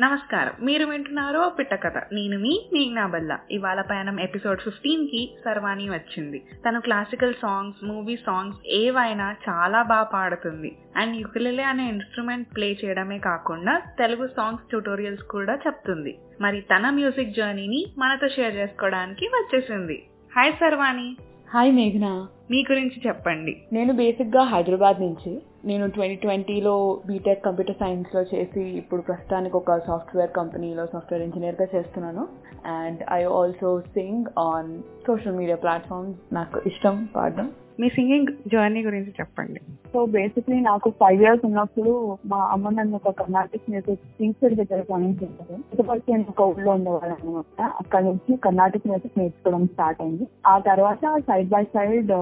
నమస్కారం. మీరు వింటున్నారు పిట్ట కథ. నేను మీ మేఘ్నా బల్లా. ఇవాళ పయనం ఎపిసోడ్ ఫిఫ్టీన్కి సర్వాణి వచ్చింది. తను క్లాసికల్ సాంగ్స్ మూవీ సాంగ్స్ ఏవైనా చాలా బాగా పాడుతుంది. అండ్ యుకులెలే అనే ఇన్స్ట్రుమెంట్ ప్లే చేయడమే కాకుండా తెలుగు సాంగ్స్ ట్యూటోరియల్స్ కూడా చెప్తుంది. మరి తన మ్యూజిక్ జర్నీని మనతో షేర్ చేసుకోవడానికి వచ్చేసింది. హాయ్ సర్వాణి. హాయ్ మేఘన. మీ గురించి చెప్పండి. నేను బేసిక్గా హైదరాబాద్ నుంచి నేను ట్వంటీ ట్వంటీలో బీటెక్ కంప్యూటర్ సైన్స్లో చేసి ఇప్పుడు ప్రస్తుతానికి ఒక సాఫ్ట్వేర్ కంపెనీలో సాఫ్ట్వేర్ ఇంజనీర్గా చేస్తున్నాను. And I also sing on social media platforms. నాకు ఇష్టం పాడడం. మీ సింగింగ్ జర్నీ గురించి చెప్పండి. సో బేసిక్లీ నాకు ఫైవ్ ఇయర్స్ ఉన్నప్పుడు మా అమ్మ నన్ను ఒక కర్ణాటిక్ మ్యూజిక్ టీచర్ దగ్గర పనిచేశారు ఇకపోతే నేను ఒక ఊళ్ళో ఉండేవాళ్ళం అనమాట. అక్కడ నుంచి కర్ణాటిక్ మ్యూజిక్ నేర్చుకోవడం స్టార్ట్ అయింది. ఆ తర్వాత సైడ్ బై సైడ్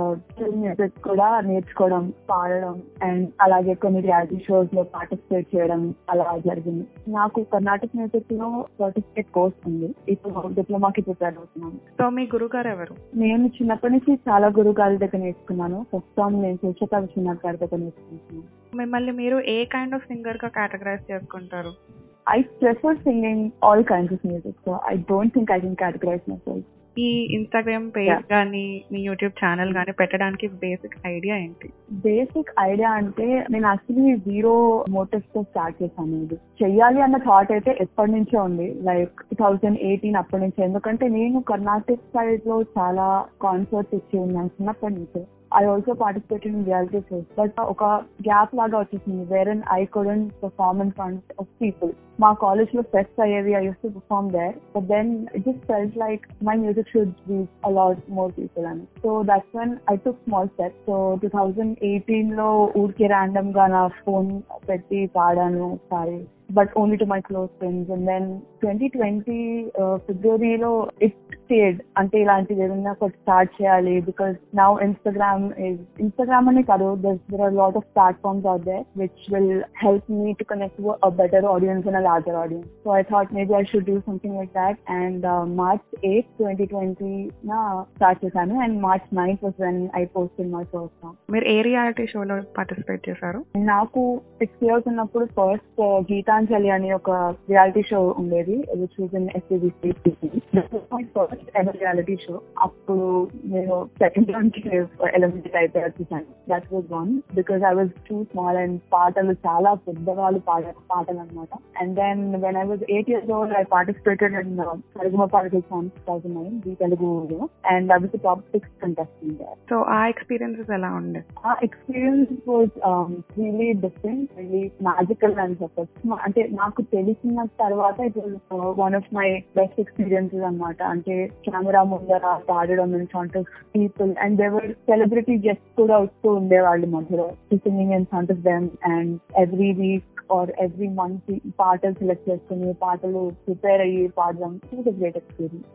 మ్యూజిక్ కూడా నేర్చుకోవడం పాడడం అండ్ అలాగే కొన్ని రియాలిటీ షోస్లో పార్టిసిపేట్ చేయడం అలా జరిగింది. నాకు కర్ణాటిక్ మ్యూజిక్లో సర్టిఫికేట్ కోర్స్ ఉంది. ఇప్పుడు డిప్లొమాకి ప్రిపేర్ అవుతున్నాను. సో మీ గురుగారు ఎవరు? నేను చిన్నప్పటి నుంచి చాలా గురుగారి దగ్గర నేర్చుకున్నాను. చేసుకున్నాను ప్రస్తుతం నేను శిక్షకాలు సినిమా పెడతాను మిమ్మల్ని మీరు ఏ కైండ్ ఆఫ్ సింగర్గా కేటగరైజ్ చేసుకుంటారు? I prefer singing all kinds of music so I don't think I can categorize myself ఈ ఇన్స్టాగ్రామ్ పేజ్. కానీ మీ యూట్యూబ్ ఛానల్ కానీ పెట్టడానికి బేసిక్ ఐడియా ఏంటి? బేసిక్ ఐడియా అంటే నేను యాక్చువల్లీ జీరో మోటివ్స్తో స్టార్ట్ చేశాను ఇది. చెయ్యాలి అన్న థాట్ అయితే ఎప్పటి నుంచో ఉంది. లైక్ టూ థౌజండ్ ఎయిటీన్ అప్పటి నుంచి. ఎందుకంటే నేను కర్ణాటక సైడ్లో చాలా కాన్సర్ట్స్ ఇచ్చి ఉన్నాను చిన్నప్పటి నుంచి. I also participate in reality shows but ఒక గ్యాప్ లాగా వచ్చేసింది where and I couldn't perform in front of people మా కాలేజ్లో ఫెస్ట్ అయ్యేవి I use to perform there but then it just felt like my music should reach a lot more people అని. So that's one I took small step so two thousand ఎయిటీన్లో ఊరికి ర్యాండమ్గా నా phone పెట్టి పాడాను ఒకసారి but only to my close friends and then twenty twenty ఫిబ్రవరిలో it stayed అంటే ఇలాంటిది ఏదైనా ఒకటి స్టార్ట్ చేయాలి. బికాస్ నౌ ఇన్స్టాగ్రామ్ ఇన్స్టాగ్రామ్ అనే కాదు there are lot of platforms out there which will help me to connect a better audience and a larger audience so I thought maybe I should do something like that and March eighth twenty twenty నా start చేశాను. And March ninth was when I post in my first song మీరు ఏ reality షోలో participate చేశారు? నాకు six years ఉన్నప్పుడు first Gitanjali అని ఒక reality show ఉండేది which was in first ever reality show అప్పుడు నేను సెకండ్ నుంచి ఎలిమినేట్ అయిపోయి వచ్చేసాను. That was one because I was too small and పాటలు చాలా పెద్దవాళ్ళు పాడారు పాటలు అనమాట and then when I was eight years old I participated in Sarigama పాటలు songs thousand nine the Telugu and I was top six contestant so ఆ experiences ఎలా ఉండే? ఆ experience was really different really magical అని చెప్పొచ్చు అంటే నాకు తెలిసిన తర్వాత it was one of my best experiences అన్నమాట. అంటే కెమెరా ముందర పాడడం in front of people and there were celebrity guest కూడా వస్తూ ఉండేవాళ్ళు మధ్యలో. Singing in front of them and every week or every month పాటలు సెలెక్ట్ చేసుకుని పాటలు ప్రిపేర్ అయ్యి పాడడం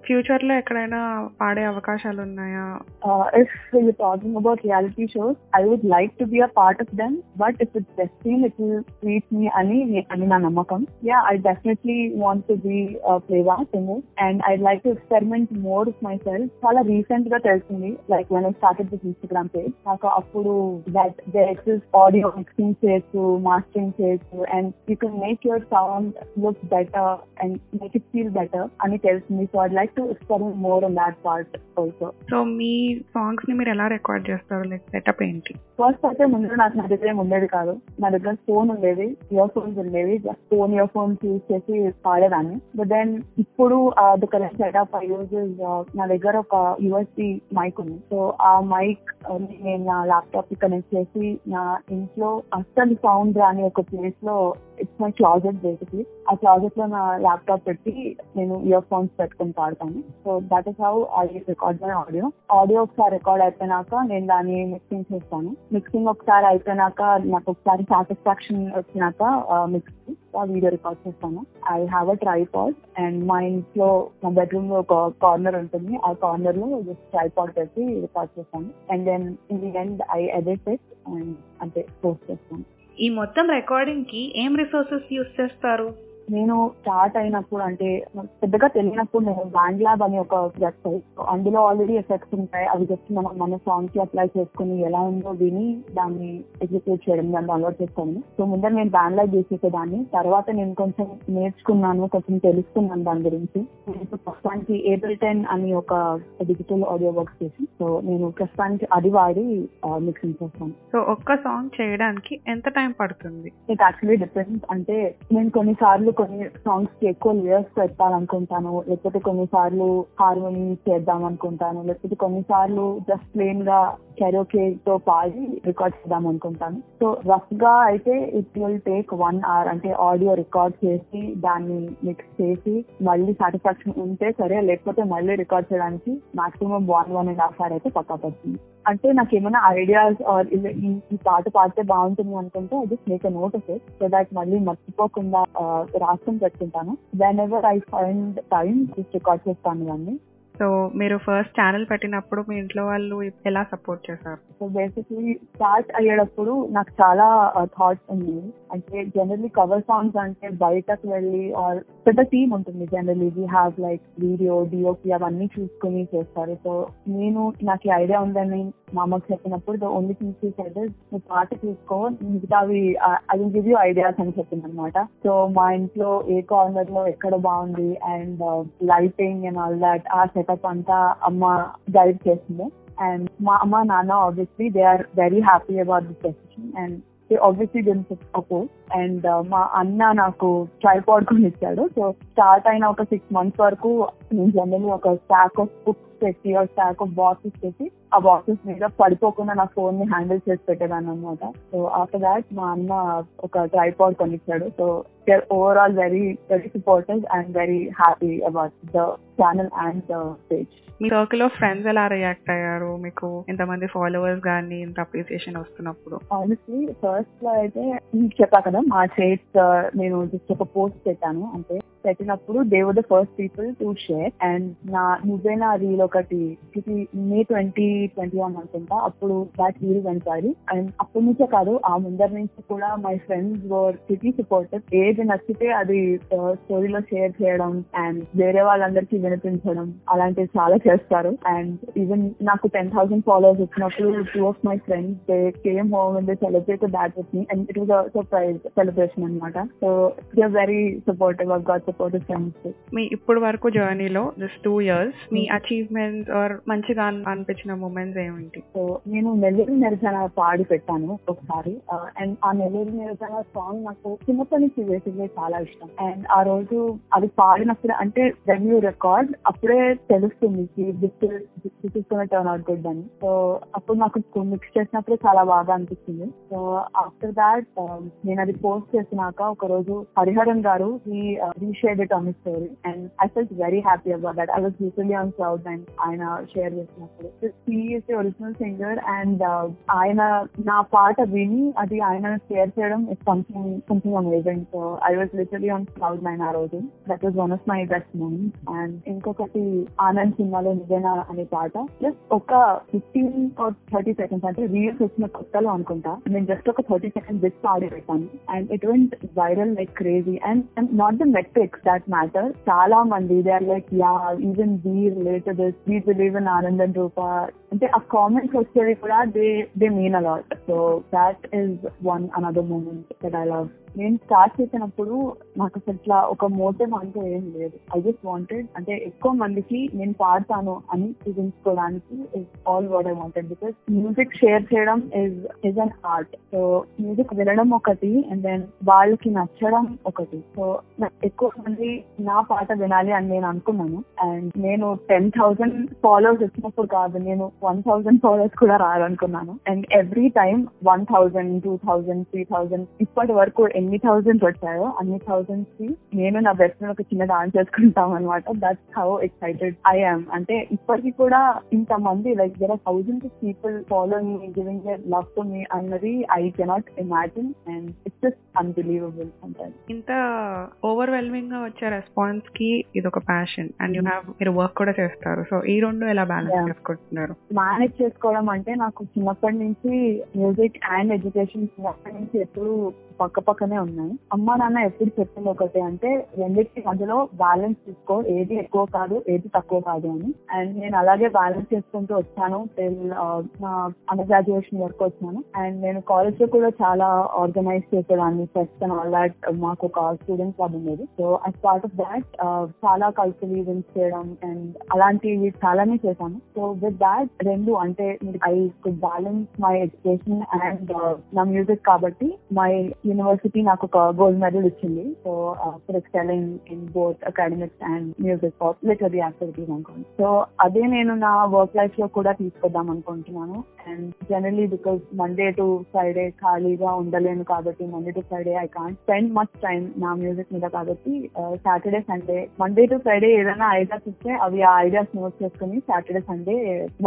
ఫ్యూచర్లో ఎక్కడైనా పాడే అవకాశాలు ఉన్నాయా? If you about reality shows I would like to be a part of them but if it destined it will treat me అని అని నా నమ్మకం. Yeah I definitely want to be play what and I like to experiment more myself చాలా రీసెంట్గా తెలిసింది like one I started this Instagram page నాకు అప్పుడు that the excess audio mixing చేయొచ్చు మాస్టరింగ్ చేయొచ్చు and you can make your sound look better and make it feel better అని తెలిసింది so I'd like to experiment more in that part also so మీ సాంగ్స్ని మీరు ఎలా record చేస్తారు? Like setup ఏంటి? First అయితే ముందు నాకు నా దగ్గర ఉండేది కాదు. నా దగ్గర ఫోన్ ఉండేది ఇయర్ ఫోన్స్ ఉండేవి. Just phone earphones use చేసి పాడేదాన్ని. బట్ దెన్ ఇప్పుడు the current setup I use నా దగ్గర ఒక యూఎస్బి మైక్ ఉంది. సో ఆ మైక్ నేను నా ల్యాప్టాప్కి కనెక్ట్ చేసి నా ఇంట్లో అస్సలు సౌండ్ రాని ఒక ప్లేస్లో ఇట్స్ మై క్లాజెట్ బేసిక్లీ ఆ క్లాజెట్లో నా ల్యాప్టాప్ పెట్టి నేను ఇయర్ ఫోన్స్ పెట్టుకుని పాడతాను. So that is how I record my audio audio ఒకసారి రికార్డ్ అయిపోయినాక నేను దాన్ని మిక్సింగ్ చేస్తాను. మిక్సింగ్ ఒకసారి అయిపోయినాక నాకు ఒకసారి సాటిస్ఫాక్షన్ వచ్చినాక మిక్స్ వీడియో రికార్డ్ చేస్తాను. I have a tripod and మా ఇంట్లో మా బెడ్రూమ్లో ఒక కార్నర్ ఉంటుంది. ఆ కార్నర్లో జస్ట్ ట్రైపాడ్ పెట్టి రికార్డ్ చేస్తాను. And then in the end I edit it and అంటే పోస్ట్ చేస్తాను. ఈ మొత్తం రికార్డింగ్కి ఏం రిసోర్సెస్ యూస్ చేస్తారు? నేను స్టార్ట్ అయినప్పుడు అంటే పెద్దగా తెలియనప్పుడు నేను బ్యాండ్ ల్యాబ్ అని ఒక వెబ్సైట్ అందులో ఆల్రెడీ ఎఫెక్ట్స్ ఉంటాయి. అవి జస్ట్ మనం మన సాంగ్కి అప్లై చేసుకుని ఎలా ఉందో విని దాన్ని ఎగ్జిక్యూట్ చేయడం దాన్ని డౌన్లోడ్ చేస్తాను సో ముందర నేను బ్యాండ్ ల్యాబ్ చేసేసేదాన్ని. తర్వాత నేను కొంచెం నేర్చుకున్నాను కొంచెం తెలుసుకున్నాను దాని గురించి. ప్రస్తుతానికి ఏబుల్ టెన్ అని ఒక డిజిటల్ ఆడియో వర్క్స్ చేసి సో నేను ప్రస్తుతానికి అది వాడి మిక్సింగ్ చేస్తాను. సో ఒక్క సాంగ్ చేయడానికి ఎంత టైం పడుతుంది? ఇట్ యాక్చువల్లీ డిపెండ్స్ అంటే నేను కొన్నిసార్లు కొన్ని సాంగ్స్కి ఎక్కువ లేయర్స్ పెట్టాలనుకుంటాను. లేకపోతే కొన్నిసార్లు హార్మోని చేద్దాం అనుకుంటాను లేకపోతే కొన్నిసార్లు జస్ట్ ప్లేన్గా కెరోకే తో పాడి రికార్డ్ చేద్దాం అనుకుంటాను. సో రఫ్గా అయితే it will take one hour అంటే ఆడియో రికార్డ్ చేసి దాన్ని మిక్స్ చేసి మళ్ళీ సాటిస్ఫాక్షన్ ఉంటే సరే లేకపోతే మళ్ళీ రికార్డ్ చేయడానికి maximum one one and half hour అయితే పక్కా పడుతుంది. అంటే నాకు ఏమైనా ఐడియాస్ ఆర్ ఈ పాట పాడితే బాగుంటుంది అనుకుంటే అది make a note of it so that మళ్ళీ మర్చిపోకుండా uh, రాసుకొని పెట్టుకుంటాను. Then ever I find time just record చేస్తాను దాన్ని సో మీరు ఫస్ట్ ఛానల్ పెట్టినప్పుడు మీ ఇంట్లో వాళ్ళు ఎలా సపోర్ట్ చేశారు? సో బేసిక్లీ స్టార్ట్ అయ్యేటప్పుడు నాకు చాలా uh, థాట్స్ ఉన్నాయి అంటే జనరలీ కవర్ సాంగ్స్ అంటే బయటకు వెళ్ళి ఆర్ పెద్ద టీమ్ ఉంటుంది generally we have like video DOP అవన్నీ చూసుకుని చేస్తారు. సో నేను నాకు ఈ ఐడియా ఉందని మా అమ్మకి చెప్పినప్పుడు ద ఓన్లీ షీ సెడ్ నువ్వు పాట చూసుకో మిగతావి అది గివ్ యూ ఐడియాస్ అని చెప్పింది అనమాట సో మా ఇంట్లో ఏ కార్నర్లో ఎక్కడ బాగుంది and lighting and all that ఆ సెటప్ అంతా అమ్మ గైడ్ చేసింది. అండ్ మా అమ్మ నాన్న obviously they are very happy about this decision and they obviously didn't and మా అన్న నాకు ట్రైపాడ్ కొని ఇచ్చాడు సో స్టార్ట్ అయిన ఒక సిక్స్ మంత్స్ వరకు నేను జనరల్ ఒక స్టాక్ ఆఫ్ బుక్స్ పెట్టి ఒక స్టాక్ ఆఫ్ బాక్సెస్ పెట్టి ఆ బాక్సెస్ మీద పడిపోకుండా నా ఫోన్ని హ్యాండిల్ చేసి పెట్టేదాన్ని అనమాట సో ఆఫ్టర్ దాట్ మా అన్న ఒక tripod కొనిచ్చాడు. So they overall very very supportive and very happy about the channel and the page me circle of friends ఎలా రియాక్ట్ అయ్యారు? మీకు ఇంతమంది ఫాలోవర్స్ కానీ ఇంత అప్రిసియేషన్ వస్తున్నప్పుడు? ఆనెస్ట్లీ ఫస్ట్లో అయితే చెప్పా కదా మా చేట్స్ నేను జస్ట్ ఒక పోస్ట్ పెట్టాను. అంటే పెట్టినప్పుడు they were the first people to share and నా నువ్వేనా రీల్ ఒకటి మే ట్వంటీ ట్వంటీ వన్ అనుకుంటా అప్పుడు దాట్ రీల్ వెంటాడి అండ్ అప్పటి నుంచే కాదు ఆ ముందర నుంచి కూడా my friends were city supported ఏది నచ్చితే అది స్టోరీలో షేర్ చేయడం అండ్ వేరే వాళ్ళందరికీ వినిపించడం అలాంటివి చాలా చేస్తారు. అండ్ ఈవెన్ నాకు టెన్ థౌసండ్ ఫాలోవర్స్ వచ్చినప్పుడు two of my friends they came home and they celebrate that with me and it was surprise celebration అనమాట so they very supportive of got supportive friends మీ ఇప్పుడు వరకు జర్నీలో just two years మీ achievements or మంచిగా అన్- అనిపించిన moments ఏమిటి so నేను నెల్లూరు నిరసన పాడి పెట్టాను ఒకసారి. అండ్ ఆ నెల్లూరు నిరసన సాంగ్ నాకు చిన్నప్పటి నుంచి బేసిక్గా చాలా ఇష్టం. అండ్ ఆ రోజు అది పాడినప్పుడు అంటే వెన్ యూ రికార్డ్ అప్పుడే తెలుస్తుంది టర్న్ అవుట్ గుడ్ అని. సో అప్పుడు నాకు మిక్స్ చేసినప్పుడు చాలా బాగా అనిపించింది. సో ఆఫ్టర్ దాట్ నేను అది పోస్ట్ చేసినాక ఒక రోజు హరిహరన్ గారు ఈ reshared it on story and I felt very happy about that I was literally on cloud and ఆయన షేర్ చేసినప్పుడు హీఈస్ ఒరిజినల్ సింగర్ అండ్ ఆయన నా పాట విని అది ఆయన షేర్ చేయడం is something something amazing so I was literally on cloud nine ఆ రోజు that was one of my best moment and ఇంకొకటి ఆనంద్ సినిమాలో నిజేనా అనే పాట జస్ట్ ఒక ఫిఫ్టీన్ ఆర్ థర్టీ సెకండ్స్ అంటే రీల్స్ వచ్చిన కొత్తలో అనుకుంటా నేను జస్ట్ ఒక థర్టీ సెకండ్స్ బిట్స్ ఆడి పెట్టాను and it went viral like crazy and and not the metrics that matter చాలా మంది they are like yeah even we related this we believe in Anandan రూప అంటే ఆ కామెంట్స్ వచ్చేది కూడా they they mean a lot so that is one another moment that I love నేను start చేసినప్పుడు నాకు అసలు ఇట్లా ఒక మోటివ్ అంటూ ఏం లేదు. ఐ జస్ట్ వాంటెడ్ అంటే ఎక్కువ మందికి నేను పాడతాను అని చూపించుకోవడానికి is all what I wanted because music share చేయడం is is an art so music వినడం ఒకటి అండ్ దెన్ వాళ్ళకి నచ్చడం ఒకటి. సో ఎక్కువ మంది నా పాట వినాలి అని నేను అనుకున్నాను. అండ్ నేను టెన్ థౌసండ్ ఫాలోవర్స్ వచ్చినప్పుడు కాదు నేను వన్ థౌసండ్ ఫాలోవర్స్ కూడా రాదనుకున్నాను and every time time one thousand two thousand three thousand ఇప్పటి వరకు ఎన్ని థౌసండ్స్ వచ్చాయో అన్ని థౌసండ్స్కి నేను నా బెస్ట్ ఒక చిన్న డాన్స్ చేసుకుంటాం అనమాట that's how excited I am అంటే ఇప్పటికి కూడా ఇంత మంది like there are of people follow me giving their love to me అన్నది I cannot imagine and it's just unbelievable అంటారు ఇంత ఓవర్వెల్మింగ్గా వచ్చే రెస్పాన్స్కి ఇది ఒక ప్యాషన్ అండ్ యూ హ్యావ్ మీరు వర్క్ కూడా చేస్తారు. సో ఈ రెండు ఎలా బ్యాలెన్స్. చేసుకుంటున్నారు? మేనేజ్ చేసుకోవడం అంటే నాకు చిన్నప్పటి నుంచి మ్యూజిక్ అండ్ ఎడ్యుకేషన్ నుంచి ఎప్పుడు పక్క పక్కనే ఉన్నాయి. అమ్మ నాన్న ఎప్పుడు చెప్పింది ఒకటి అంటే రెండింటి మధ్యలో బ్యాలెన్స్ తీసుకో. ఏది ఎక్కువ కాదు ఏది తక్కువ కాదు అని. అండ్ నేను అలాగే బ్యాలెన్స్ చేసుకుంటూ వచ్చాను. నా అండర్ గ్రాడ్యుయేషన్ వరకు వచ్చాను. అండ్ నేను కాలేజ్లో కూడా చాలా ఆర్గనైజ్ చేసేదాన్ని ఫెస్ట్ అండ్ ఆల్ దాట్ మాకు ఒక స్టూడెంట్ క్లబ్ ఉండేది. So as part of that చాలా కల్చరల్ ఈవెంట్స్ చేయడం అండ్ అలాంటివి చాలానే చేశాను. సో విత్ దాట్ రెండు అంటే I could balance my education and uh, నా మ్యూజిక్ కాబట్టి మై యూనివర్సిటీ నాకు ఒక గోల్డ్ మెడల్ ఇచ్చింది. So for excelling in both academics and music of literary activities అనుకోండి. సో అదే నేను నా వర్క్ లైఫ్లో కూడా తీసుకొద్దాం అనుకుంటున్నాను. And generally because Monday to Friday ఖాళీగా ఉండలేను కాబట్టి Monday to Friday I can't spend much time నా మ్యూజిక్ మీద కాబట్టి Saturday Sunday Monday to Friday ఏదైనా ఐడియాస్ ఇస్తే అవి ఆ ఐడియాస్ నోట్ చేసుకుని సాటర్డే సండే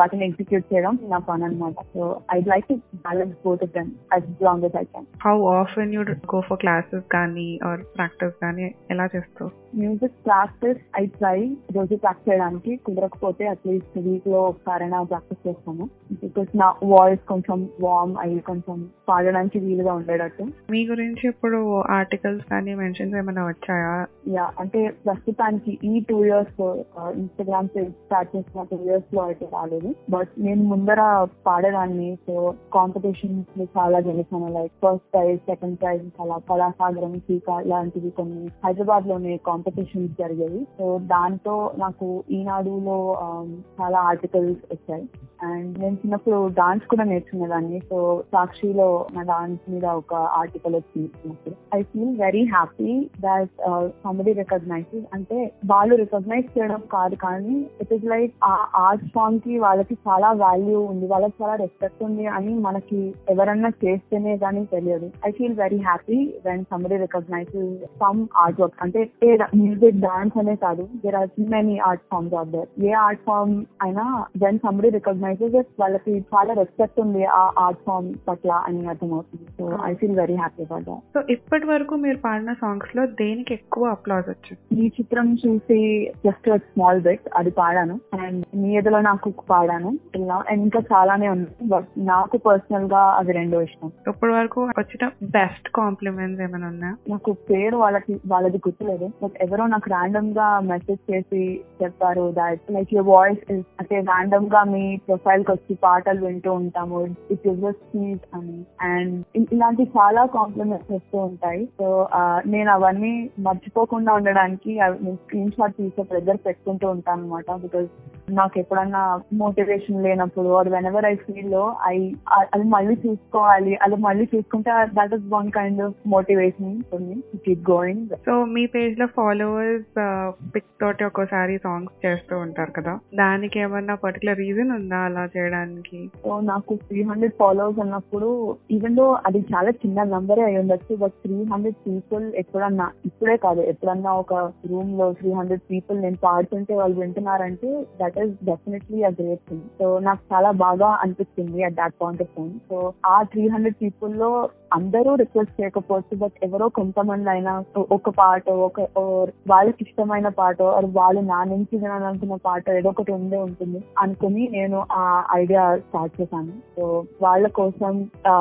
వాటిని ఎగ్జిక్యూట్ చేయడం నా పని అనమాట so I like to balance both of them as long as I can how often you go for classes కానీ ఆర్ ప్రాక్టీస్ కానీ ఎలా చేస్తావు? మ్యూజిక్ ప్రాక్టీస్ ఐ ట్రై రోజు ప్రాక్టీస్ చేయడానికి కుదరకపోతే అట్లీస్ట్ వీక్లో ఒకసారైనా ప్రాక్టీస్ చేస్తాను. బికాస్ నా వాయిస్ కొంచెం వార్మ్ అయ్యి కొంచెం పాడడానికి వీలుగా ఉండేటట్టు. మీ గురించి ఇప్పుడు ఆర్టికల్స్ కానీ మెన్షన్స్ ఏమైనా వచ్చాయా? యా అంటే ప్రస్తుతానికి ఈ టూ ఇయర్స్ ఇన్స్టాగ్రామ్ స్టార్ట్ చేసిన టూ ఇయర్స్లో అయితే రాలేదు. బట్ నేను ముందర పాడేదాన్ని సో కాంపిటీషన్స్ చాలా గెలిచాను. Like first prize second prize అలా కళాసాగరం సీకా ఇలాంటివి కొన్ని హైదరాబాద్లోనే కాంపిటీషన్స్ జరిగాయి. సో దాంతో నాకు ఈనాడులో um, చాలా ఆర్టికల్స్ వచ్చాయి. అండ్ నేను చిన్నప్పుడు డాన్స్ కూడా నేర్చుకునేదాన్ని. సో సాక్షిలో నా డాన్స్ మీద ఒక ఆర్టికల్ వచ్చింది I feel very happy that somebody recognize అంటే వాళ్ళు రికగ్నైజ్ చేయడం కాదు కానీ it is like a art ఫామ్కి వాళ్ళకి చాలా వాల్యూ ఉంది. వాళ్ళకి చాలా రెస్పెక్ట్ ఉంది అని మనకి ఎవరన్నా చేస్తేనే కానీ తెలియదు. I feel very happy when somebody recognize some art work అంటే మ్యూజిక్ డాన్స్ అనే కాదు. There are many art forms or other a art form అయినా వెన్ సంబడి రికగ్నైజెస్ వాళ్ళకి చాలా రెస్పెక్ట్ ఉంది ఆ ఆర్ట్ ఫామ్ పట్ల అని అర్థమవుతుంది. So I feel very happy about that so ఇప్పటి వరకు మీరు పాడిన సాంగ్స్లో దేనికి ఎక్కువ అప్లాజ్ వచ్చింది? ఈ చిత్రం చూసి జస్ట్ స్మాల్ బిట్ అది పాడాను. అండ్ మీ ఎదులో నాకు పాడాను. ఇలా అండ్ ఇంకా చాలానే ఉన్నాయి. బట్ నాకు పర్సనల్గా అవి రెండో ఇష్టం. ఇప్పటి వరకు వచ్చిన బెస్ట్ కాంప్లిమెంట్స్ ఏమైనా ఉన్నాయా? నాకు పేరు వాళ్ళకి వాళ్ళది గుర్తులేదు. బట్ ఎవరో నాకు ర్యాండమ్గా మెసేజ్ చేసి చెప్పారు దాట్ లైక్ యువర్ వాయిస్ అంటే ర్యాండమ్గా మీ ప్రొఫైల్కి వచ్చి పాటలు వింటూ ఉంటాము. ఇట్ ఇస్ స్వీట్ అని అండ్ ఇలాంటి చాలా కాంప్లిమెంట్స్ వస్తూ ఉంటాయి. సో నేను అవన్నీ మర్చిపోకుండా ఉండడానికి నేను స్క్రీన్ షాట్ తీసే ప్రెజర్ పెట్టుకుంటూ ఉంటాను అనమాట బికాస్ నాకు ఎప్పుడన్నా మోటివేషన్ లేనప్పుడు or when ever I feel low I అది మళ్ళీ చూసుకోవాలి. అది మళ్ళీ చూసుకుంటే that is one kind of motivation keep going so మీ పేజ్లో ఫాలోవర్స్ పిక్ తోటి ఒక్కోసారి సాంగ్స్ చేస్తూ ఉంటారు కదా? దానికి ఏమన్నా పర్టికులర్ రీజన్ ఉందా? అలా చేయడానికి? సో నాకు త్రీ హండ్రెడ్ ఫాలోవర్స్ అన్నప్పుడు ఈవెన్ దో అది చాలా చిన్న నంబరే అయి ఉండొచ్చు బట్ త్రీ హండ్రెడ్ పీపుల్ ఎప్పుడన్నా ఇప్పుడే కాదు ఎప్పుడన్నా ఒక రూమ్లో త్రీ హండ్రెడ్ పీపుల్ నేను పాడుతుంటే వాళ్ళు వింటున్నారంటే that is definitely a great thing so నాకు చాలా బాగా అనిపిస్తుంది at that point of time so ఆ త్రీ హండ్రెడ్ పీపుల్లో అందరూ రిక్వెస్ట్ చేయకపోవచ్చు బట్ ఎవరో కొంతమంది అయినా ఒక పాట ఒక వాళ్ళకి ఇష్టమైన పాట వాళ్ళు నా నుంచి వినాలనుకున్న పాట ఏదో ఒకటి ఉండే ఉంటుంది అనుకుని నేను ఆ ఐడియా స్టార్ట్ చేశాను. సో వాళ్ళ కోసం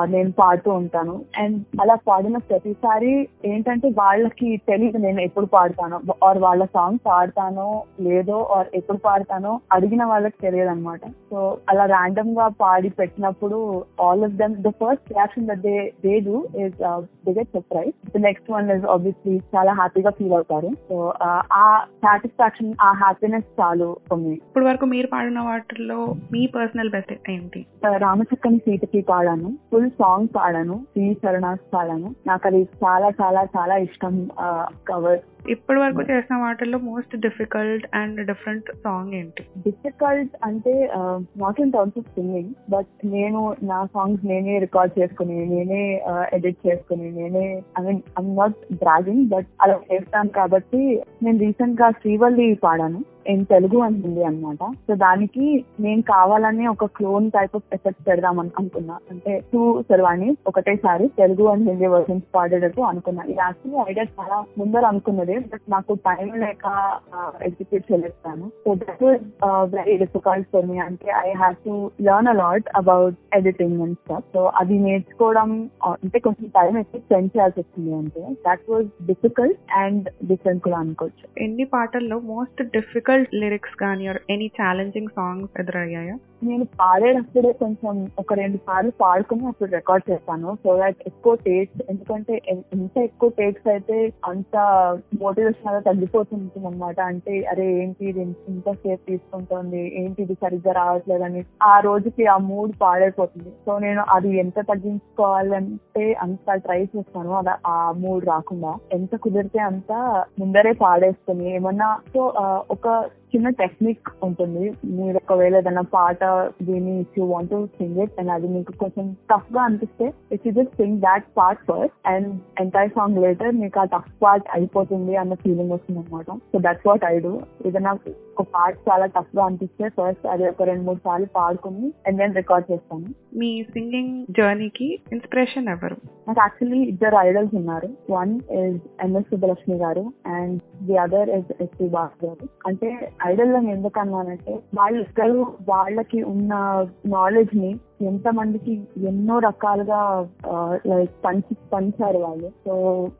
నేను పాడుతూ ఉంటాను. అండ్ అలా పాడిన ప్రతిసారి ఏంటంటే వాళ్ళకి తెలియదు నేను ఎప్పుడు పాడతానో. ఆర్ వాళ్ళ సాంగ్ పాడతానో లేదో ఆర్ ఎప్పుడు పాడతానో అడిగిన వాళ్ళకి తెలియదు అనమాట సో అలా ర్యాండమ్గా పాడి పెట్టినప్పుడు all of them the first reaction that they they do is they get surprise the next one is obviously చాలా హ్యాపీగా ఫీల్ అవుతారు. సో ఆ సాటిస్ఫాక్షన్ ఆ హ్యాపీనెస్ చాలు ఇప్పుడు వరకు మీరు పాడిన వాటిల్లో మీ పర్సనల్ బెస్ట్ ఏంటి? రామచక్కని సీతకి పాడాను. ఫుల్ సాంగ్ పాడాను. శ్రీ శరణాస్ పాడాను. నాకు అది చాలా చాలా చాలా ఇష్టం కవర్ ఇప్పటి వరకు చేసిన వాటిల్లో most difficult and different song ఏంటి? డిఫికల్ట్ అంటే not in terms of singing but నేను నా సాంగ్స్ నేనే రికార్డ్ చేసుకుని నేనే ఎడిట్ చేసుకుని నేనే I mean I'm not bragging but అలా చేస్తాను కాబట్టి నేను రీసెంట్గా శ్రీవల్లి పాడాను. ఇన్ తెలుగు అండ్ హిందీ అనమాట సో దానికి నేను కావాలనే ఒక క్లోన్ టైప్ ఆఫ్ ఎఫెక్ట్ పెడదాం అనుకున్నా అంటే టూ శర్వాణి ఒకటేసారి తెలుగు అండ్ హిందీ వర్షన్స్ పాడేటట్టు అనుకున్నా. ఇది యాక్చువల్లీ ఐడియా చాలా ముందర అనుకున్నది బట్ నాకు టైం లేక execute చేయలేస్తాను so that was very difficult for me అంటే I have to learn a lot about editing and stuff so అది నేర్చుకోవడం అంటే కొంచెం టైం ఎక్కువ స్పెండ్ చేయాల్సి వచ్చింది అంటే that was difficult and different కూడా అనుకోవచ్చు. ఎన్ని పాటల్లో మోస్ట్ డిఫికల్ట్ లిరిక్స్ కానీ ఎనీ ఛాలెంజింగ్ సాంగ్స్ ఎదురయ్యాయా? నేను పాడేటప్పుడే కొంచెం ఒక రెండు సార్లు పాడుకుని అప్పుడు రికార్డ్ చేస్తాను. సో దాట్ ఎక్కువ టేక్స్ ఎందుకంటే ఎంత ఎక్కువ టేక్స్ అయితే అంత మోటివేషన్ అలా తగ్గిపోతుంది అనమాట అంటే అరే ఏంటి ఇది ఇంత సేఫ్ తీసుకుంటుంది? ఏంటి ఇది సరిగ్గా రావట్లేదని ఆ రోజుకి ఆ మూడ్ పాడైపోతుంది. సో నేను అది ఎంత తగ్గించుకోవాలంటే అంత ట్రై చేస్తాను. అలా ఆ మూడ్ రాకుండా. ఎంత కుదిరితే అంత ముందరే పాడేస్తుంది ఏమన్నా సో ఒక about చిన్న టెక్నిక్ ఉంటుంది. మీరు ఒకవేళ ఏదైనా పాట దీన్ని if you want to sing it and అది మీకు కొంచెం టఫ్గా అనిపిస్తే if you just sing that part first and entire song later మీకు ఆ టఫ్ పార్ట్ అయిపోతుంది అన్న ఫీలింగ్ వస్తుంది అనమాట so that's what I do ఏదైనా ఒక పార్ట్ చాలా టఫ్గా అనిపిస్తే ఫస్ట్ అది ఒక రెండు మూడు సార్లు పాడుకుని అండ్ దెన్ రికార్డ్ చేస్తాను. మీ సింగింగ్ జర్నీకి ఇన్స్పిరేషన్ ఎవరు? నాకు యాక్చువల్లీ ఇద్దరు ఐడల్స్ ఉన్నారు. One is MS Subbalakshmi garu and the other is SP boss garu. అంటే ఐడల్ అని ఎందుకు అన్నానంటే వాళ్ళు ఇద్దరు వాళ్ళకి ఉన్న నాలెడ్జ్ని ఎంత మందికి ఎన్నో రకాలుగా లైక్ పంచి పంచారు వాళ్ళు. సో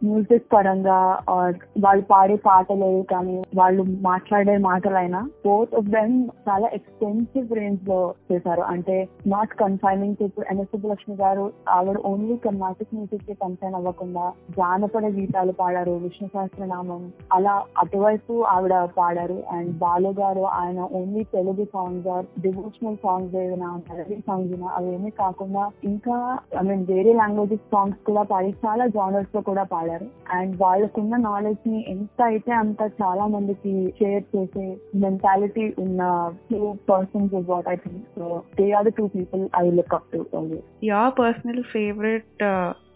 మ్యూజిక్ పరంగా ఆర్ వాళ్ళు పాడే పాటలు కానీ వాళ్ళు మాట్లాడే మాటలైనా బోత్ ఆఫ్ దెమ్ చాలా ఎక్స్పెన్సివ్ రేంజ్లో చేశారు. అంటే నాట్ కన్ఫైనింగ్ ఇప్పుడు ఎన్ఎస్ లక్ష్మి గారు ఆవిడ ఓన్లీ కర్ణాటక మ్యూజిక్కి కన్ఫైన్ అవ్వకుండా జానపద గీతాలు పాడారు విష్ణు సహస్రనామం అలా అటువైపు ఆవిడ పాడారు. అండ్ బాలు గారు ఆయన only Telugu songs or devotional songs ఏదైనా మెలడీ సాంగ్స్ అవేమీ కాకుండా ఇంకా ఐ మీన్ వేరే లాంగ్వేజెస్ సాంగ్స్ కూడా పాడి చాలా జానర్స్లో కూడా పాడారు. అండ్ వాళ్ళకున్న నాలెడ్జ్ని ఎంత అయితే అంత చాలా మందికి షేర్ చేసే మెంటాలిటీ ఉన్న two persons is what I think so they are the two people I look up to always your personal favourite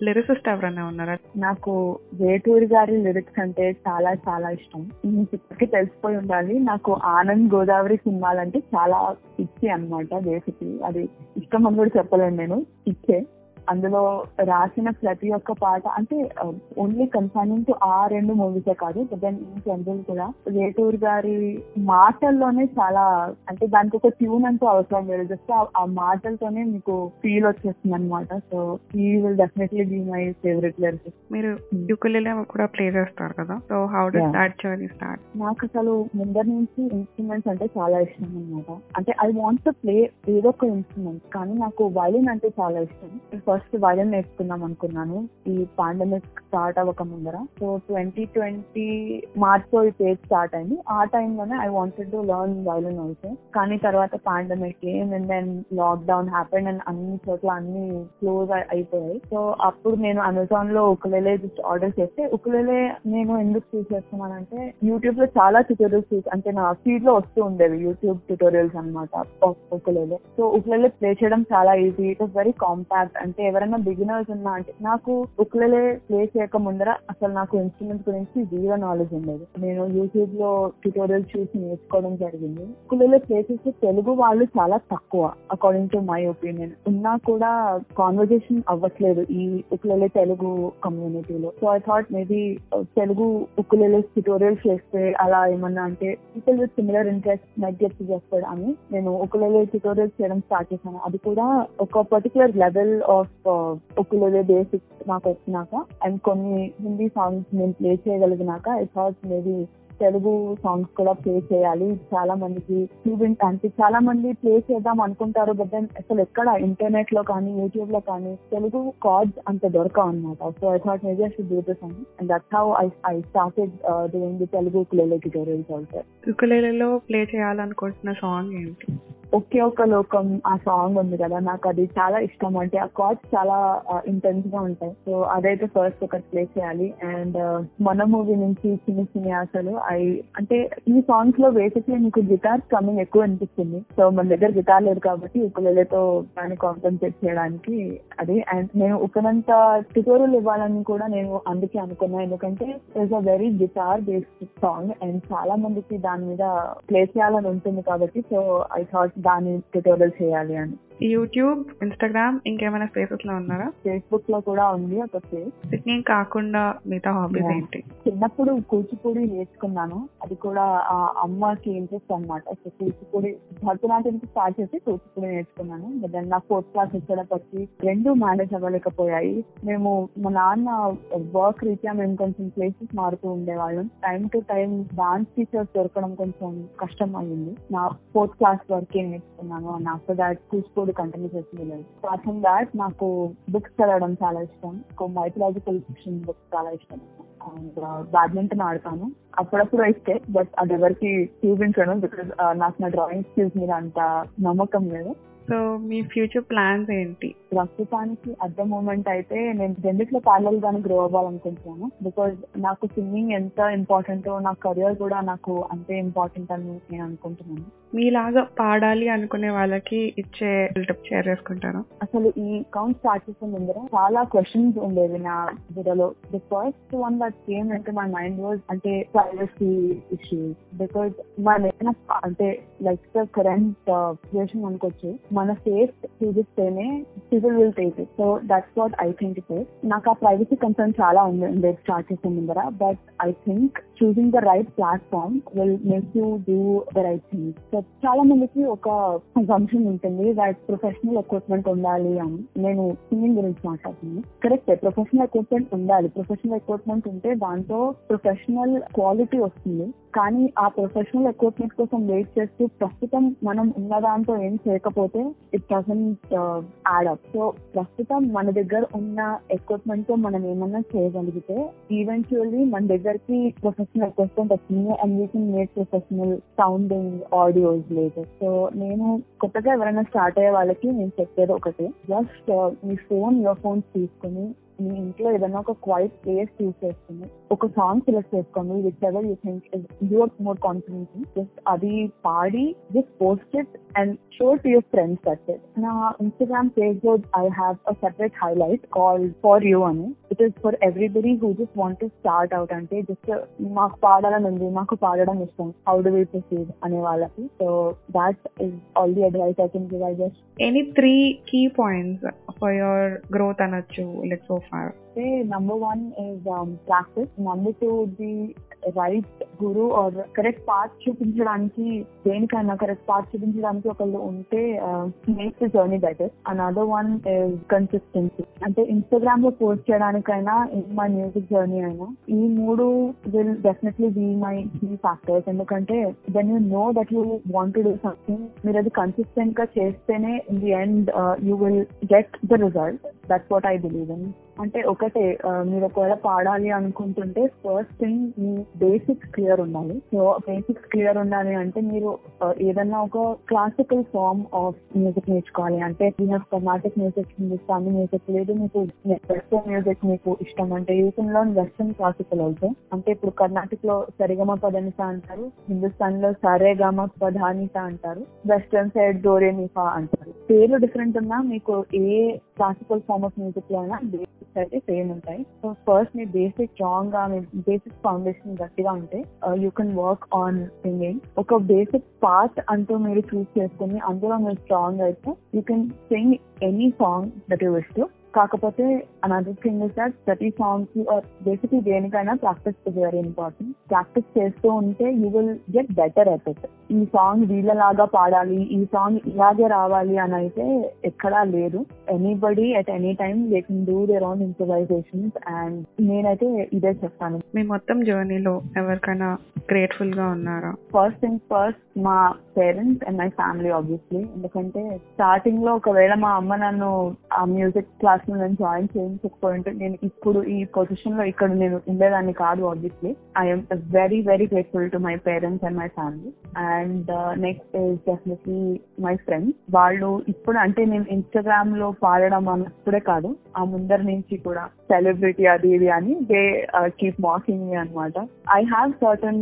lyricist ఎవరైనా ఉన్నారా? నాకు వేటూరి గారి లిరిక్స్ అంటే చాలా చాలా ఇష్టం. ఇప్పటికీ తెలిసిపోయి ఉండాలి. నాకు ఆనంద్ గోదావరి సినిమాలంటే చాలా ఇచ్చే అన్నమాట బేసిక్లీ అది ఇష్టం అని కూడా చెప్పలేను నేను. ఇచ్చే. అందులో రాసిన ప్రతి ఒక్క పాట అంటే ఓన్లీ కన్సర్నింగ్ టు ఆ రెండు మూవీసే కాదు బట్ దెన్ ఇన్ జనరల్ కూడా. వేటూరు గారి మాటల్లోనే చాలా అంటే దానికి ఒక ట్యూన్ అంటూ అవసరం లేదు. జస్ట్ ఆ మాటలతోనే మీకు ఫీల్ వచ్చేస్తుంది అనమాట so he will definitely be my favourite lyrics మీరు యుకులెలే కూడా ప్లే చేస్తారు కదా? So how did Yeah. That journey start నాకు అసలు ముందర నుంచి ఇన్స్ట్రుమెంట్స్ అంటే చాలా ఇష్టం అనమాట అంటే ఐ వాంట్ టు ప్లే ఏదో ఒక ఇన్స్ట్రుమెంట్ కానీ నాకు వైలిన్ అంటే చాలా ఇష్టం. ఫస్ట్ వైలిన్ నేర్చుకుందాం అనుకున్నాను. ఈ పాండమిక్ స్టార్ట్ అవ్వక ముందర. సో ట్వంటీ ట్వంటీ మార్చ్లో ఈ పేజ్ స్టార్ట్ అయింది. ఆ టైంలోనే I wanted to learn violin also కానీ తర్వాత pandemic and then lockdown happen and అన్ని చోట్ల అన్ని క్లోజ్ అయిపోయాయి. సో అప్పుడు నేను అమెజాన్లో ఉకులేలే జస్ట్ ఆర్డర్ చేస్తే ఉకులేలే నేను ఎందుకు చూస్ చేస్తున్నానంటే యూట్యూబ్లో చాలా ట్యూటోరియల్స్ చూసి అంటే నా ఫీడ్లో వస్తూ ఉండేవి యూట్యూబ్ ట్యూటోరియల్స్ అనమాట ఉకులేలే సో ఉకులేలే ప్లే చేయడం చాలా easy it is very compact అంటే ఎవరైనా బిగినర్స్ ఉన్నా అంటే నాకు ఉక్లలే ప్లే చేయక ముందర అసలు నాకు ఇన్స్ట్రుమెంట్ గురించి జీరో నాలెడ్జ్ ఉండేది. నేను యూట్యూబ్లో ట్యూటోరియల్ చూసి నేర్చుకోవడం జరిగింది. ఉక్లలే ప్లే చేసే తెలుగు వాళ్ళు చాలా తక్కువ అకార్డింగ్ టు మై ఒపీనియన్ ఉన్నా కూడా కాన్వర్జేషన్ అవ్వట్లేదు ఈ ఉక్లలే తెలుగు కమ్యూనిటీలో so I thought maybe Telugu ukulele tutorial చేస్తే అలా ఏమన్నా అంటే people with similar interest net get చేస్తాడు అని నేను ఉక్లలే ట్యూటోరియల్స్ చేయడం స్టార్ట్ చేశాను. అది కూడా ఒక particular level of ukulele basics నాకు వచ్చినాక అండ్ కొన్ని హిందీ సాంగ్స్ నేను play చేయగలిగినాక I thought maybe Telugu songs కూడా ప్లే చేయాలి. చాలా మందికి చూపించ అంటే చాలా మంది ప్లే చేద్దాం అనుకుంటారు బట్ దెన్ అసలు ఎక్కడ ఇంటర్నెట్లో కానీ యూట్యూబ్లో కానీ తెలుగు కార్డ్స్ అంత దొరకవు అనమాట so I thought maybe I should do this and that's how I I started doing the Telugu ukulele tutorials also యుకులెలేలో play చేయాలనుకుంటున్న సాంగ్ ఏంటి? ఒకే ఒక లోకం ఆ సాంగ్ ఉంది కదా. నాకు అది చాలా ఇష్టం. అంటే ఆ కార్డ్స్ చాలా ఇంటెన్స్గా ఉంటాయి. సో అదైతే ఫస్ట్ ఒకటి ప్లే చేయాలి. అండ్ మన మూవీ నుంచి చిన్న చిన్న ఆశలు ఐ అంటే ఈ సాంగ్స్లో బేసిక్లీ మీకు గిటార్ కమింగ్ ఎక్కువ అనిపిస్తుంది. సో మన దగ్గర గిటార్ లేదు కాబట్టి ఉకులెలతో దాన్ని కాంపెన్సేట్ చేయడానికి అది. అండ్ నేను ఒకనంత ట్యూటోరియల్ ఇవ్వాలని కూడా నేను అందుకే అనుకున్నా. ఎందుకంటే it's a very guitar based song and చాలా మందికి దాని మీద ప్లే చేయాలని ఉంటుంది కాబట్టి. సో ఐ థాట్ దాని ట్యూటోరియల్ చేయాలి అని. యూట్యూబ్ ఇన్స్టాగ్రామ్ ఇంకేమైనా స్పేసెస్లో ఉన్నారా? ఫేస్బుక్లో కూడా ఉంది ఒక పేజ్ సింగింగ్ కాకుండా మిగతా హాబీస్. ఏంటి? చిన్నప్పుడు కూచిపూడి నేర్చుకున్నాను. అది కూడా ఆ అమ్మకి ఇంట్రెస్ట్ అనమాట కూచిపూడి భరతనాట్యంకి స్టార్ట్ చేసి కూచిపూడి నేర్చుకున్నాను. బట్ దెన్ నా ఫోర్త్ క్లాస్ వచ్చేటప్పటికి రెండు మేనేజ్ అవ్వలేకపోయాయి. మేము మా నాన్న వర్క్ రీత్యా మేము కొంచెం ప్లేసెస్ మారుతూ ఉండేవాళ్ళం. Time to time dance teachers దొరకడం కొంచెం కష్టం అయ్యింది. నా ఫోర్త్ క్లాస్ వరకే నేర్చుకున్నాను. And after that Kuchipudi continue లేదు అపార్ట్ ఫ్రమ్ దాట్ నాకు బుక్స్ చదవడం చాలా ఇష్టం. మైథలాజికల్ ఫిక్షన్ బుక్స్ చాలా ఇష్టం. అండ్ బ్యాడ్మింటన్ ఆడతాను. అప్పుడప్పుడు అయితే బట్ అది ఎవరికి చూపించను బికాస్ నాకు నా డ్రాయింగ్ స్కిల్స్ మీద అంత నమ్మకం లేదు. సో మీ ఫ్యూచర్ ప్లాన్స్ ఏంటి? ప్రస్తుతానికి అట్ ద మూమెంట్ అయితే నేను రెండిట్లో ప్యారల్ గానే గ్రో అవ్వాలనుకుంటున్నాను. బికాజ్ నాకు సింగింగ్ ఎంత ఇంపార్టెంట్ నా కెరియర్ కూడా నాకు అంతే ఇంపార్టెంట్ అని నేను అనుకుంటున్నాను. మీలాగా పాడాలి అనుకునే వాళ్ళకి ఇచ్చే టిప్ షేర్ చేసుకుంటాను. అసలు ఈ కౌంట్ స్టార్ట్ చేసే ముందర చాలా క్వశ్చన్స్ ఉండేవి నా బుర్రలో the first one that came అంటే మై మైండ్ వాజ్ అంటే ప్రైవసీ ఇష్యూస్ బికాజ్ మన అంటే లైక్ ద కరెంట్ సిచ్యువేషన్ అనుకోవచ్చు మన face చూపిస్తేనే people will take it so that's what I think it నాకు ఆ ప్రైవసీ కన్సర్న్ చాలా ఉంది స్టార్ట్ చేసే ముందర. But I think choosing the right platform will make you do the right thing so చాలా మందికి ఒక అసంప్షన్ ఉంటుంది దాట్ ప్రొఫెషనల్ ఎక్విప్మెంట్ ఉండాలి అని. నేను సింగింగ్ గురించి మాట్లాడుతున్నాను. కరెక్ట్ ప్రొఫెషనల్ ఎక్విప్మెంట్ ఉండాలి. ప్రొఫెషనల్ ఎక్విప్మెంట్ ఉంటే దాంతో ప్రొఫెషనల్ క్వాలిటీ వస్తుంది. కానీ ఆ ప్రొఫెషనల్ ఎక్విప్మెంట్ కోసం వెయిట్ చేస్తూ ప్రస్తుతం మనం ఉన్న దాంతో ఏం చేయకపోతే ఇట్ డజంట్ యాడప్ సో ప్రస్తుతం మన దగ్గర ఉన్న ఎక్విప్మెంట్తో మనం ఏమన్నా చేయగలిగితే ఈవెన్చువల్లీ మన దగ్గరికి ప్రొఫెషనల్ ఎక్విప్మెంట్ వస్తుంది. And we can make professional sounding audio audios లేదు సో నేను కొత్తగా ఎవరైనా స్టార్ట్ అయ్యే వాళ్ళకి నేను చెప్పేది ఒకటి. జస్ట్ uh, మీ ఫోన్ ఇయర్ ఫోన్స్ తీసుకుని మీ ఇంట్లో ఏదైనా ఒక క్వైట్ ప్లేస్ చూస్ చేసుకుని ఒక సాంగ్ సెలెక్ట్ చేసుకోండి. Whichever you think your more confidence just అది పాడి just post it and show to your friends that it నా ఇన్స్టాగ్రామ్ పేజ్లో I have a separate highlight call for you అని. It is for everybody who just want to start out అంటే just మాకు పాడాలని ఉంది మాకు పాడడం ఇష్టం. హౌ డు వీ ప్రొసీడ్ అనే వాళ్ళకి. So that is all the advice I can give I just any three key points for your growth అనొచ్చు? Like so far say number one is um, practice. Number two would be correct guru చూపించడానికి దేనికైనా correct path చూపించడానికి ఒకళ్ళు ఉంటే make the journey better another one is consistency అంటే ఇన్స్టాగ్రామ్లో post చేయడానికైనా in my music journey అయినా ఈ మూడు will definitely be my key factors ఎందుకంటే then you know that you want to do something మీరు అది కన్సిస్టెంట్గా చేస్తేనే in the end you will get the result that's what I believe in అంటే ఒకటే మీరు ఒకవేళ పాడాలి అనుకుంటుంటే ఫస్ట్ థింగ్ మీ బేసిక్స్ క్లియర్ ఉండాలి. సో బేసిక్స్ క్లియర్ ఉండాలి అంటే మీరు ఏదన్నా ఒక క్లాసికల్ ఫార్మ్ ఆఫ్ మ్యూజిక్ నేర్చుకోవాలి. అంటే కర్ణాటిక్ మ్యూజిక్ హిందుస్థానీ మ్యూజిక్ లేదు మీకు వెస్టర్న్ మ్యూజిక్ మీకు ఇష్టం అంటే you can learn western classical also అంటే ఇప్పుడు కర్ణాటక లో సరిగమ పదనిస అంటారు హిందుస్థాన్లో సరే గమ పధానిస అంటారు వెస్టర్న్ సైడ్ డోరేనిఫా అంటారు. పేర్లు డిఫరెంట్ ఉన్నా మీకు ఏ క్లాసికల్ ఫార్మ్ ఆఫ్ మ్యూజిక్లో అయినా బేసిక్స్ అయితే సేమ్ ఉంటాయి. సో ఫస్ట్ మీ బేసిక్ స్ట్రాంగ్గా మీ బేసిక్ ఫౌండేషన్ గట్టిగా ఉంటే you can work on singing ఒక బేసిక్ పార్ట్ అంటూ మీరు చూస్ చేసుకుని అందులో మీరు స్ట్రాంగ్ అయితే you can sing any song that you wish to కాకపోతే అనదర్ థింగ్ ఇస్ దట్ ప్రతి సాంగ్కి బేసిక్లీ దేనికైనా practice is very important practice చేస్తూ ఉంటే you will get better at it ఈ సాంగ్ వీళ్ళలాగా పాడాలి ఈ సాంగ్ ఇలాగే రావాలి అని అయితే ఎక్కడా లేదు. Anybody at any time they can do their own improvisations and నేనైతే ఇదే చెప్తాను. మీ మొత్తం జర్నీలో ఎవరికైనా గ్రేట్ఫుల్గా ఉన్నారా? ఫస్ట్ థింగ్ ఫస్ట్ మా parents and my family obviously ఎందుకంటే స్టార్టింగ్లో ఒకవేళ మా అమ్మ నన్ను ఆ మ్యూజిక్ క్లాస్ లో నేను జాయిన్ చేయించకపోయింటే నేను ఇప్పుడు ఈ పొజిషన్లో ఇక్కడ నేను ఉండేదాన్ని కాదు obviously I'm very very grateful to my parents and my family and next is definitely my friends వాళ్ళు ఇప్పుడు అంటే నేను ఇన్స్టాగ్రామ్లో పాడడం అన్నప్పుడే కాదు ఆ ముందర నుంచి కూడా సెలబ్రిటీ అది ఇది అని దే కీప్ మాకింగ్ అనమాట I have certain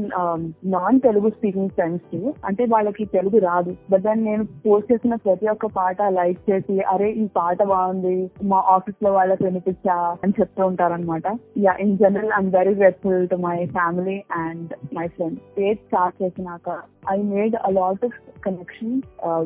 non Telugu speaking friends అంటే వాళ్ళకి తెలుగు రాదు. బట్ దాన్ని నేను పోస్ట్ చేసిన ప్రతి ఒక్క పాట లైక్ చేసి అరే ఈ పాట బాగుంది. మా ఆఫీస్లో వాళ్ళకి వినిపించా అని చెప్తూ ఉంటారనమాట yeah in general I'm very grateful to my family and my friends state start చేసినాక I made a lot of connection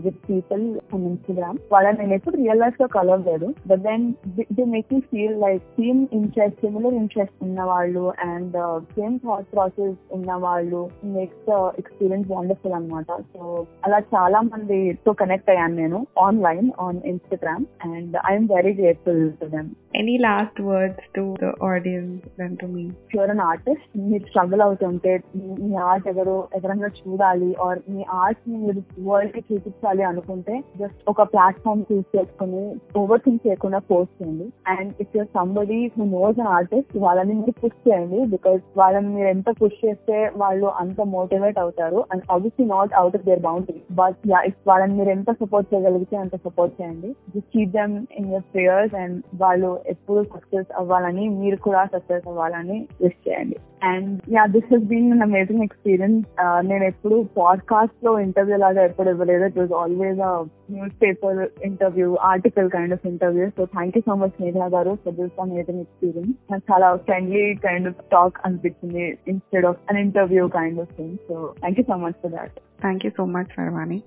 with people on Instagram వాళ్ళని నేను ఎప్పుడు రియల్ లైఫ్లో కలవలేదు but then they make me feel like same interest similar interest ఉన్న వాళ్ళు and same thought process ఉన్న వాళ్ళు మేక్స్ ఎక్స్పీరియన్స్ వండర్ఫుల్ అనమాట సో అలా చాలా మందితో కనెక్ట్ అయ్యాను నేను online on Instagram and I'm very grateful to them any last words to the audience then to me you're an artist మీరు స్ట్రగుల్ అవుతుంటే మీ- మీ ఆర్ట్ ఎవరో ఎవరైనా చూడాలి ఆర్ మీ ఆర్ట్ని మీరు వరల్డ్కి చూపించాలి అనుకుంటే జస్ట్ ఒక ప్లాట్ఫామ్ చూస్ చేసుకుని ఓవర్ థింక్ చేయకుండా పోస్ట్ చేయండి. And if you're somebody who knows an artist వాళ్ళని మీరు పుష్ చేయండి బికాస్ వాళ్ళని మీరు ఎంత పుష్ చేస్తే వాళ్ళు అంత మోటివేట్ అవుతారు and obviously not out of their boundary but yeah if వాళ్ళని మీరు ఎంత సపోర్ట్ చేయగలిగితే అంత సపోర్ట్ చేయండి. Just keep them in your prayers and వాళ్ళు ఎప్పుడు సక్సెస్ అవ్వాలని మీరు కూడా సక్సెస్ అవ్వాలని విష్ చేయండి. And yeah this has been an amazing experience నేను ఎప్పుడు పాడ్కాస్ట్లో ఇంటర్వ్యూ లాగా ఎప్పుడు ఇవ్వలేదు it was always newspaper interview article kind of interview so thank you so much Megha garu for this amazing experience నాకు చాలా ఫ్రెండ్లీ కైండ్ ఆఫ్ టాక్ అనిపించింది instead of an interview kind of thing so thank you so much for that thank you so much Sarvani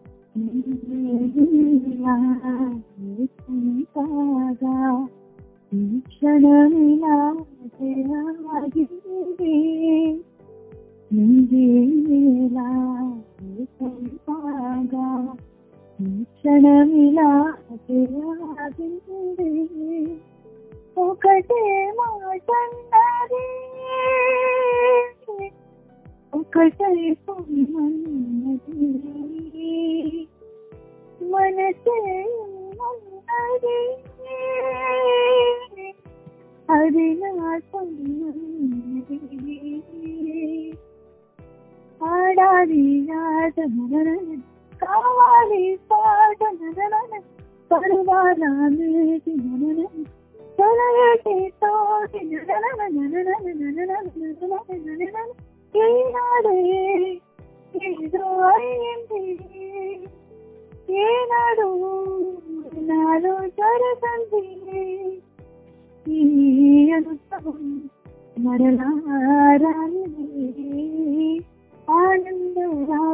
క్షణమిలా ఆగింది పాగా క్షణమిలా ఒకటే మాటన్నది ఒకటే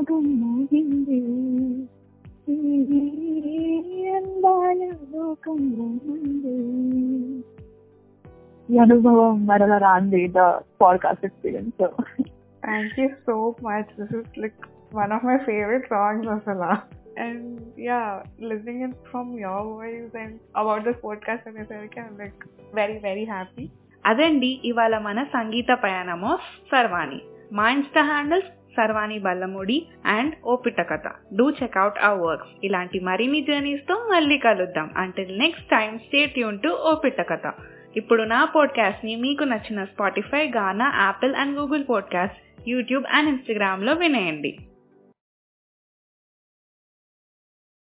రాగం మోగింది అందాల లోకం ఉంది ఈ అనుభవం మరల రాంది the podcast experience Thank you so much. This is like one of my favorite songs, Asala. And yeah, listening it from your voice and about this podcast and everything, I'm like very, very happy. అదండి ఇవాళ మన సంగీత ప్రయాణము సర్వాణి మా Insta handles సర్వాణి బల్లముడి and ఓపిట కథ do checkout our works ఇలాంటి మరిన్ని జర్నీస్తో మళ్ళీ కలుద్దాం. అంటిల్ నెక్స్ట్ టైం స్టేట్ యూన్ టు ఓపిట కథ ఇప్పుడు నా పాడ్కాస్ట్ని మీకు నచ్చిన Spotify Gaana Apple and Google podcast YouTube and ఇన్స్టాగ్రామ్లో వినేయండి.